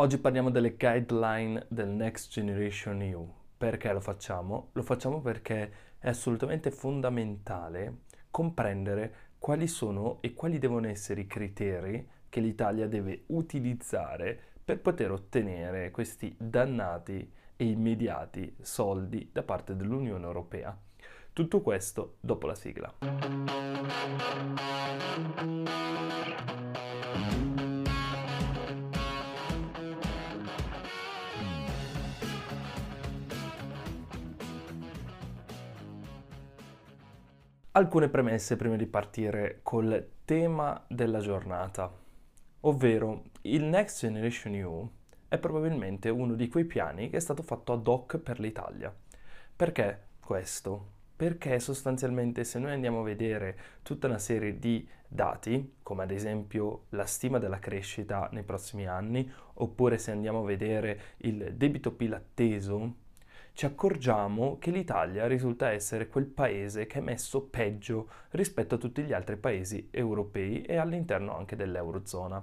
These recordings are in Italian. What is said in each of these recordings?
Oggi parliamo delle guideline del Next Generation EU. Perché lo facciamo? Lo facciamo perché è assolutamente fondamentale comprendere quali sono e quali devono essere i criteri che l'Italia deve utilizzare per poter ottenere questi dannati e immediati soldi da parte dell'Unione Europea. Tutto questo dopo la sigla. Alcune premesse prima di partire col tema della giornata, ovvero il Next Generation EU è probabilmente uno di quei piani che è stato fatto ad hoc per l'Italia. Perché questo? Perché sostanzialmente se noi andiamo a vedere tutta una serie di dati, come ad esempio la stima della crescita nei prossimi anni, oppure se andiamo a vedere il debito PIL atteso, ci accorgiamo che l'Italia risulta essere quel paese che è messo peggio rispetto a tutti gli altri paesi europei e all'interno anche dell'Eurozona.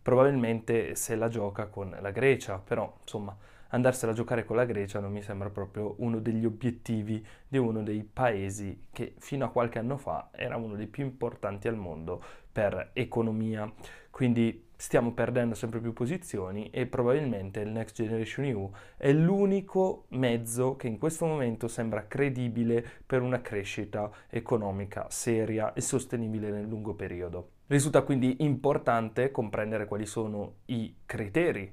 Probabilmente se la gioca con la Grecia, però insomma andarsela a giocare con la Grecia non mi sembra proprio uno degli obiettivi di uno dei paesi che fino a qualche anno fa era uno dei più importanti al mondo per economia. Quindi stiamo perdendo sempre più posizioni e probabilmente il Next Generation EU è l'unico mezzo che in questo momento sembra credibile per una crescita economica seria e sostenibile nel lungo periodo. Risulta quindi importante comprendere quali sono i criteri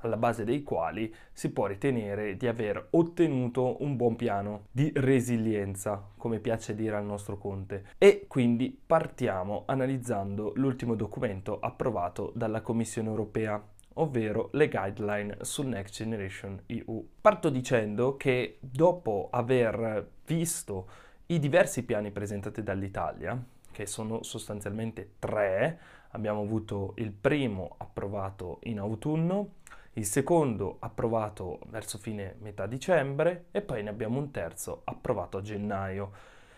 alla base dei quali si può ritenere di aver ottenuto un buon piano di resilienza, come piace dire al nostro Conte. E quindi partiamo analizzando l'ultimo documento approvato dalla Commissione europea ovvero le guideline sul Next Generation EU. Parto dicendo che dopo aver visto i diversi piani presentati dall'Italia, che sono sostanzialmente tre, abbiamo avuto il primo approvato in autunno, il secondo approvato verso fine metà dicembre e poi ne abbiamo un terzo approvato a gennaio.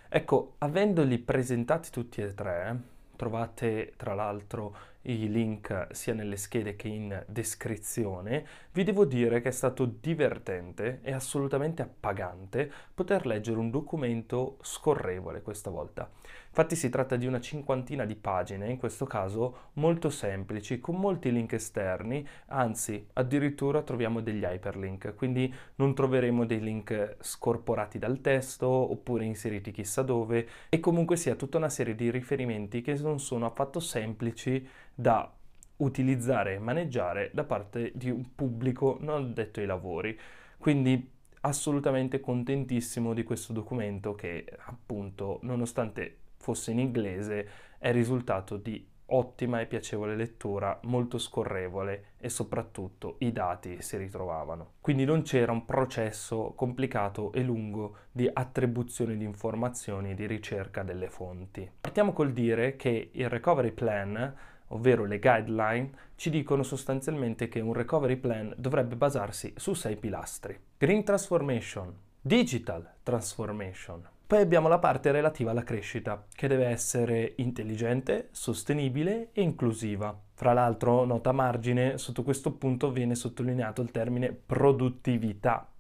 Ecco, avendoli presentati tutti e tre, trovate tra l'altro i link sia nelle schede che in descrizione, vi devo dire che è stato divertente e assolutamente appagante poter leggere un documento scorrevole questa volta. Infatti si tratta di una cinquantina di pagine, in questo caso molto semplici, con molti link esterni, anzi addirittura troviamo degli hyperlink, quindi non troveremo dei link scorporati dal testo oppure inseriti chissà dove e comunque sia tutta una serie di riferimenti che non sono affatto semplici da utilizzare e maneggiare da parte di un pubblico non addetto ai lavori. Quindi assolutamente contentissimo di questo documento che appunto nonostante fosse in inglese è risultato di ottima e piacevole lettura, molto scorrevole e soprattutto i dati si ritrovavano. Quindi non c'era un processo complicato e lungo di attribuzione di informazioni e di ricerca delle fonti. Partiamo col dire che il recovery plan ovvero le guideline, ci dicono sostanzialmente che un recovery plan dovrebbe basarsi su sei pilastri. Green Transformation, Digital Transformation. Poi abbiamo la parte relativa alla crescita, che deve essere intelligente, sostenibile e inclusiva. Fra l'altro, nota a margine, sotto questo punto viene sottolineato il termine produttività,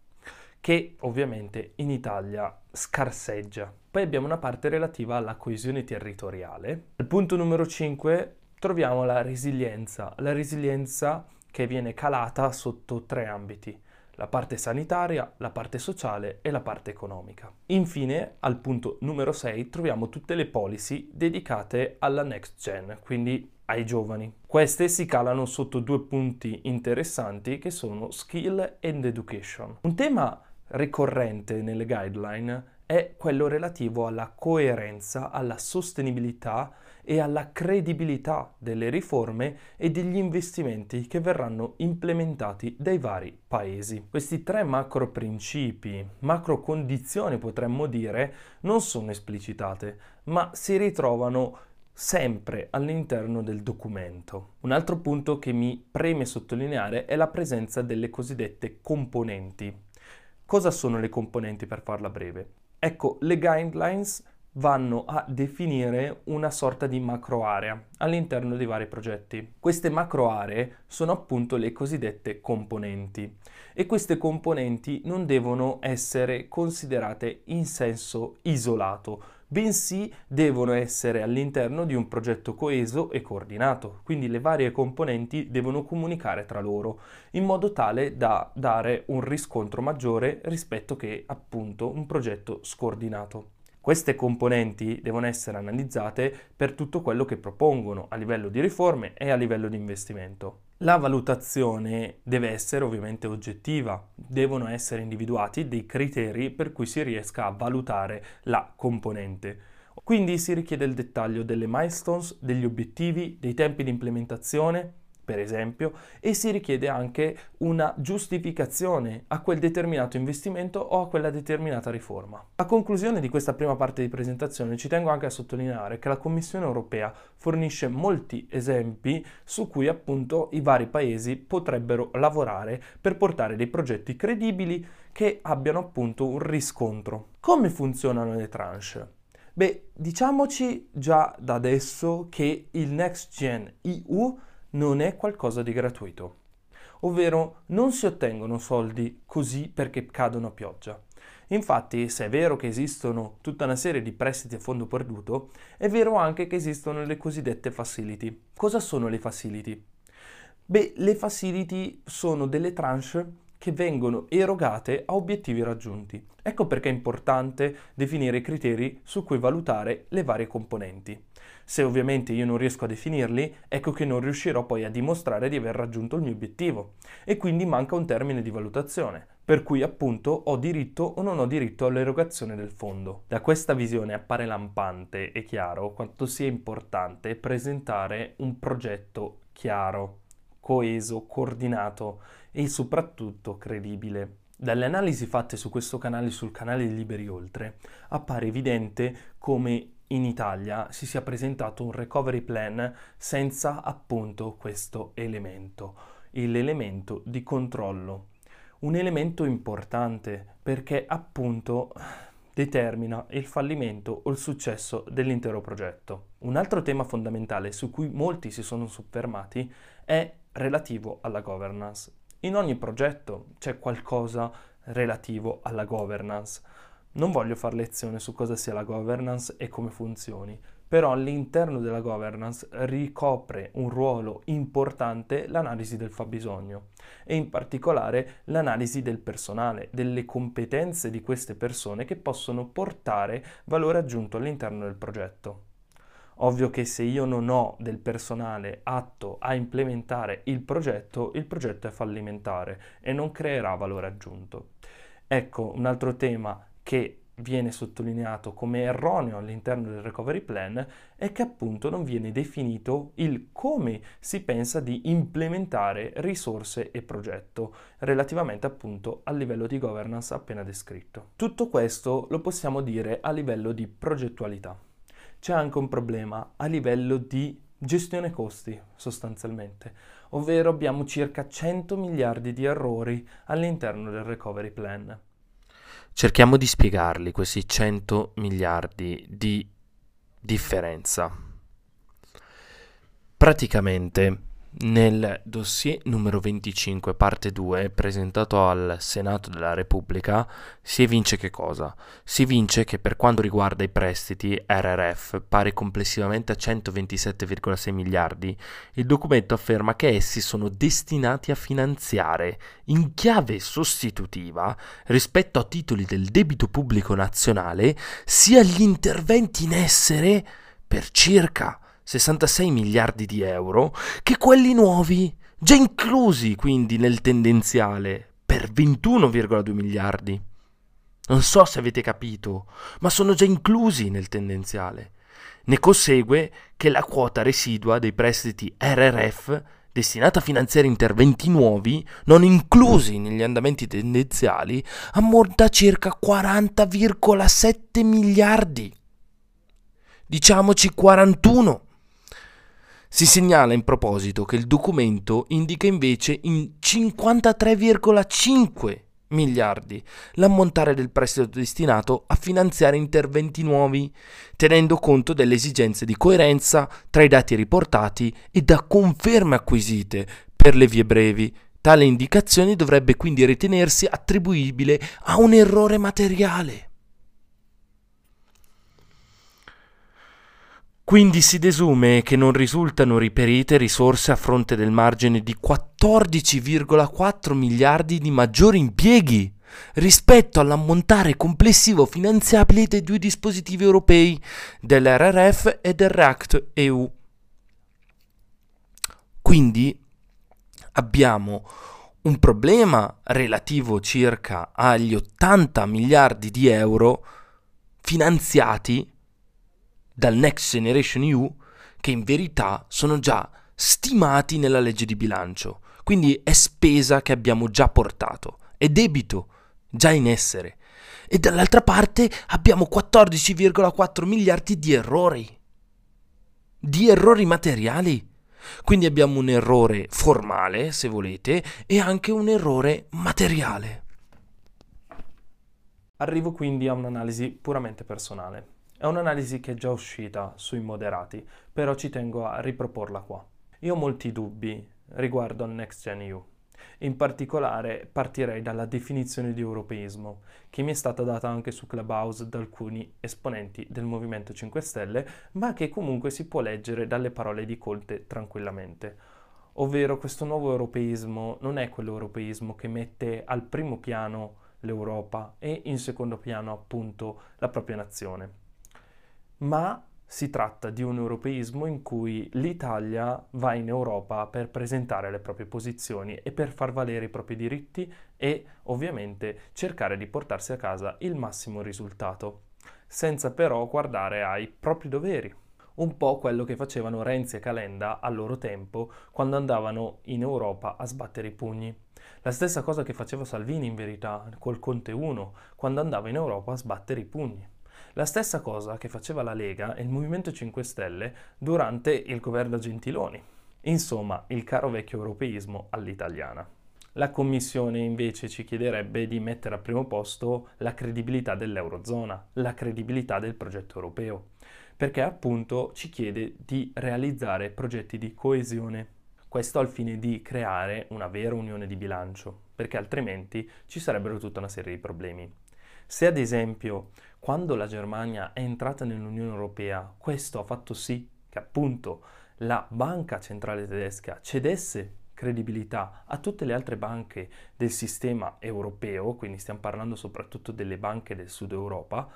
che ovviamente in Italia scarseggia. Poi abbiamo una parte relativa alla coesione territoriale. Al punto numero 5 troviamo la resilienza, la resilienza che viene calata sotto tre ambiti, la parte sanitaria, la parte sociale e la parte economica. Infine, al punto numero 6, troviamo tutte le policy dedicate alla next gen, quindi ai giovani. Queste si calano sotto due punti interessanti che sono skill and education. Un tema ricorrente nelle guideline è quello relativo alla coerenza, alla sostenibilità e alla credibilità delle riforme e degli investimenti che verranno implementati dai vari paesi. Questi tre macro principi, macro condizioni potremmo dire, non sono esplicitate, ma si ritrovano sempre all'interno del documento. Un altro punto che mi preme sottolineare è la presenza delle cosiddette componenti. Cosa sono le componenti per farla breve? Ecco, le guidelines vanno a definire una sorta di macro area all'interno dei vari progetti. Queste macro aree sono appunto le cosiddette componenti e queste componenti non devono essere considerate in senso isolato, bensì devono essere all'interno di un progetto coeso e coordinato, quindi le varie componenti devono comunicare tra loro in modo tale da dare un riscontro maggiore rispetto che appunto un progetto scordinato. Queste componenti devono essere analizzate per tutto quello che propongono a livello di riforme e a livello di investimento. La valutazione deve essere ovviamente oggettiva, devono essere individuati dei criteri per cui si riesca a valutare la componente. Quindi si richiede il dettaglio delle milestones, degli obiettivi, dei tempi di implementazione, per esempio, e si richiede anche una giustificazione a quel determinato investimento o a quella determinata riforma. A conclusione di questa prima parte di presentazione ci tengo anche a sottolineare che la Commissione europea fornisce molti esempi su cui appunto i vari paesi potrebbero lavorare per portare dei progetti credibili che abbiano appunto un riscontro. Come funzionano le tranche? Beh, diciamoci già da adesso che il Next Gen EU non è qualcosa di gratuito, ovvero non si ottengono soldi così perché cadono a pioggia. Infatti, se è vero che esistono tutta una serie di prestiti a fondo perduto, è vero anche che esistono le cosiddette facility. Cosa sono le facility? Beh, le facility sono delle tranche che vengono erogate a obiettivi raggiunti. Ecco perché è importante definire i criteri su cui valutare le varie componenti. Se ovviamente io non riesco a definirli, ecco che non riuscirò poi a dimostrare di aver raggiunto il mio obiettivo e quindi manca un termine di valutazione, per cui appunto ho diritto o non ho diritto all'erogazione del fondo. Da questa visione appare lampante e chiaro quanto sia importante presentare un progetto chiaro, coeso, coordinato e soprattutto credibile. Dalle analisi fatte su questo canale, sul canale Liberi Oltre, appare evidente come in Italia si sia presentato un recovery plan senza appunto questo elemento, l'elemento di controllo. Un elemento importante perché appunto determina il fallimento o il successo dell'intero progetto. Un altro tema fondamentale su cui molti si sono soffermati è relativo alla governance. In ogni progetto c'è qualcosa relativo alla governance. Non voglio fare lezione su cosa sia la governance e come funzioni, però all'interno della governance ricopre un ruolo importante l'analisi del fabbisogno e in particolare l'analisi del personale, delle competenze di queste persone che possono portare valore aggiunto all'interno del progetto. Ovvio che se io non ho del personale atto a implementare il progetto, il progetto è fallimentare e non creerà valore aggiunto. Ecco, un altro tema che viene sottolineato come erroneo all'interno del recovery plan è che appunto non viene definito il come si pensa di implementare risorse e progetto relativamente appunto al livello di governance appena descritto. Tutto questo lo possiamo dire a livello di progettualità c'è anche un problema a livello di gestione costi sostanzialmente, ovvero abbiamo circa 100 miliardi di errori all'interno del recovery plan. Cerchiamo di spiegarli questi 100 miliardi di differenza. Praticamente nel dossier numero 25, parte 2, presentato al Senato della Repubblica, si evince che cosa? Si evince che per quanto riguarda i prestiti RRF, pari complessivamente a 127,6 miliardi, il documento afferma che essi sono destinati a finanziare in chiave sostitutiva rispetto a titoli del debito pubblico nazionale sia gli interventi in essere per circa 66 miliardi di euro che quelli nuovi, già inclusi quindi nel tendenziale, per 21,2 miliardi. Non so se avete capito, ma sono già inclusi nel tendenziale. Ne consegue che la quota residua dei prestiti RRF destinata a finanziare interventi nuovi, non inclusi negli andamenti tendenziali, ammonta a circa 40,7 miliardi. Diciamoci 41 si segnala in proposito che il documento indica invece in 53,5 miliardi, l'ammontare del prestito destinato a finanziare interventi nuovi, tenendo conto delle esigenze di coerenza tra i dati riportati e da conferme acquisite per le vie brevi. Tale indicazione dovrebbe quindi ritenersi attribuibile a un errore materiale. Quindi si desume che non risultano riperite risorse a fronte del margine di 14,4 miliardi di maggiori impieghi rispetto all'ammontare complessivo finanziabile dei due dispositivi europei, dell'RRF e del REACT EU. Quindi abbiamo un problema relativo circa agli 80 miliardi di euro finanziati dal Next Generation EU che in verità sono già stimati nella legge di bilancio. Quindi è spesa che abbiamo già portato, è debito già in essere. E dall'altra parte abbiamo 14,4 miliardi di errori, di errori materiali. Quindi abbiamo un errore formale, se volete, e anche un errore materiale. Arrivo quindi a un'analisi puramente personale. È un'analisi che è già uscita sui moderati, però ci tengo a riproporla qua. Io ho molti dubbi riguardo al Next Gen EU. In particolare partirei dalla definizione di europeismo, che mi è stata data anche su Clubhouse da alcuni esponenti del Movimento 5 Stelle, ma che comunque si può leggere dalle parole di Colte tranquillamente. Ovvero questo nuovo europeismo non è quell'europeismo che mette al primo piano l'Europa e in secondo piano appunto la propria nazione ma si tratta di un europeismo in cui l'Italia va in Europa per presentare le proprie posizioni e per far valere i propri diritti e ovviamente cercare di portarsi a casa il massimo risultato, senza però guardare ai propri doveri. Un po' quello che facevano Renzi e Calenda al loro tempo quando andavano in Europa a sbattere i pugni. La stessa cosa che faceva Salvini in verità col Conte 1 quando andava in Europa a sbattere i pugni. La stessa cosa che faceva la Lega e il Movimento 5 Stelle durante il governo Gentiloni. Insomma, il caro vecchio europeismo all'italiana. La Commissione invece ci chiederebbe di mettere al primo posto la credibilità dell'Eurozona, la credibilità del progetto europeo, perché appunto ci chiede di realizzare progetti di coesione. Questo al fine di creare una vera unione di bilancio, perché altrimenti ci sarebbero tutta una serie di problemi. Se ad esempio quando la Germania è entrata nell'Unione Europea, questo ha fatto sì che appunto la banca centrale tedesca cedesse credibilità a tutte le altre banche del sistema europeo, quindi stiamo parlando soprattutto delle banche del sud Europa,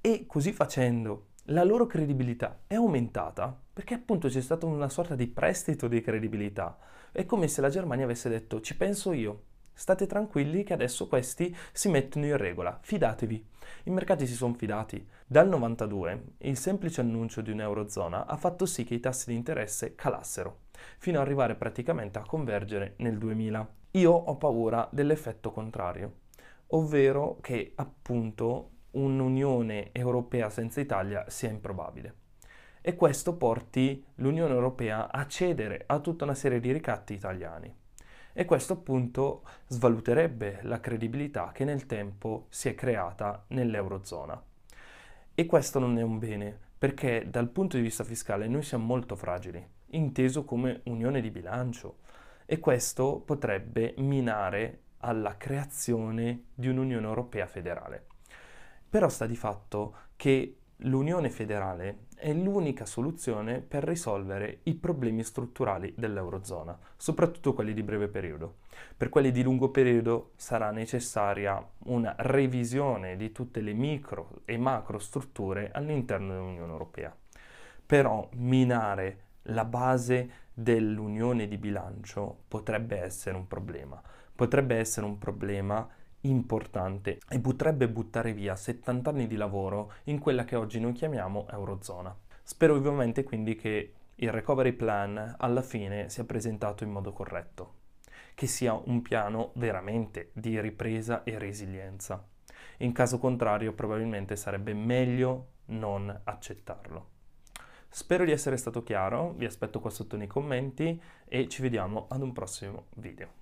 e così facendo la loro credibilità è aumentata perché appunto c'è stata una sorta di prestito di credibilità. È come se la Germania avesse detto ci penso io, State tranquilli che adesso questi si mettono in regola, fidatevi. I mercati si sono fidati. Dal 92 il semplice annuncio di un'eurozona ha fatto sì che i tassi di interesse calassero, fino ad arrivare praticamente a convergere nel 2000. Io ho paura dell'effetto contrario, ovvero che appunto un'Unione Europea senza Italia sia improbabile. E questo porti l'Unione Europea a cedere a tutta una serie di ricatti italiani e questo appunto svaluterebbe la credibilità che nel tempo si è creata nell'Eurozona. E questo non è un bene, perché dal punto di vista fiscale noi siamo molto fragili, inteso come unione di bilancio, e questo potrebbe minare alla creazione di un'Unione Europea federale. Però sta di fatto che l'Unione federale è l'unica soluzione per risolvere i problemi strutturali dell'Eurozona, soprattutto quelli di breve periodo. Per quelli di lungo periodo sarà necessaria una revisione di tutte le micro e macro strutture all'interno dell'Unione Europea. Però minare la base dell'unione di bilancio potrebbe essere un problema. Potrebbe essere un problema importante e potrebbe buttare via 70 anni di lavoro in quella che oggi noi chiamiamo Eurozona. Spero vivamente quindi che il recovery plan alla fine sia presentato in modo corretto, che sia un piano veramente di ripresa e resilienza. In caso contrario probabilmente sarebbe meglio non accettarlo. Spero di essere stato chiaro, vi aspetto qua sotto nei commenti e ci vediamo ad un prossimo video.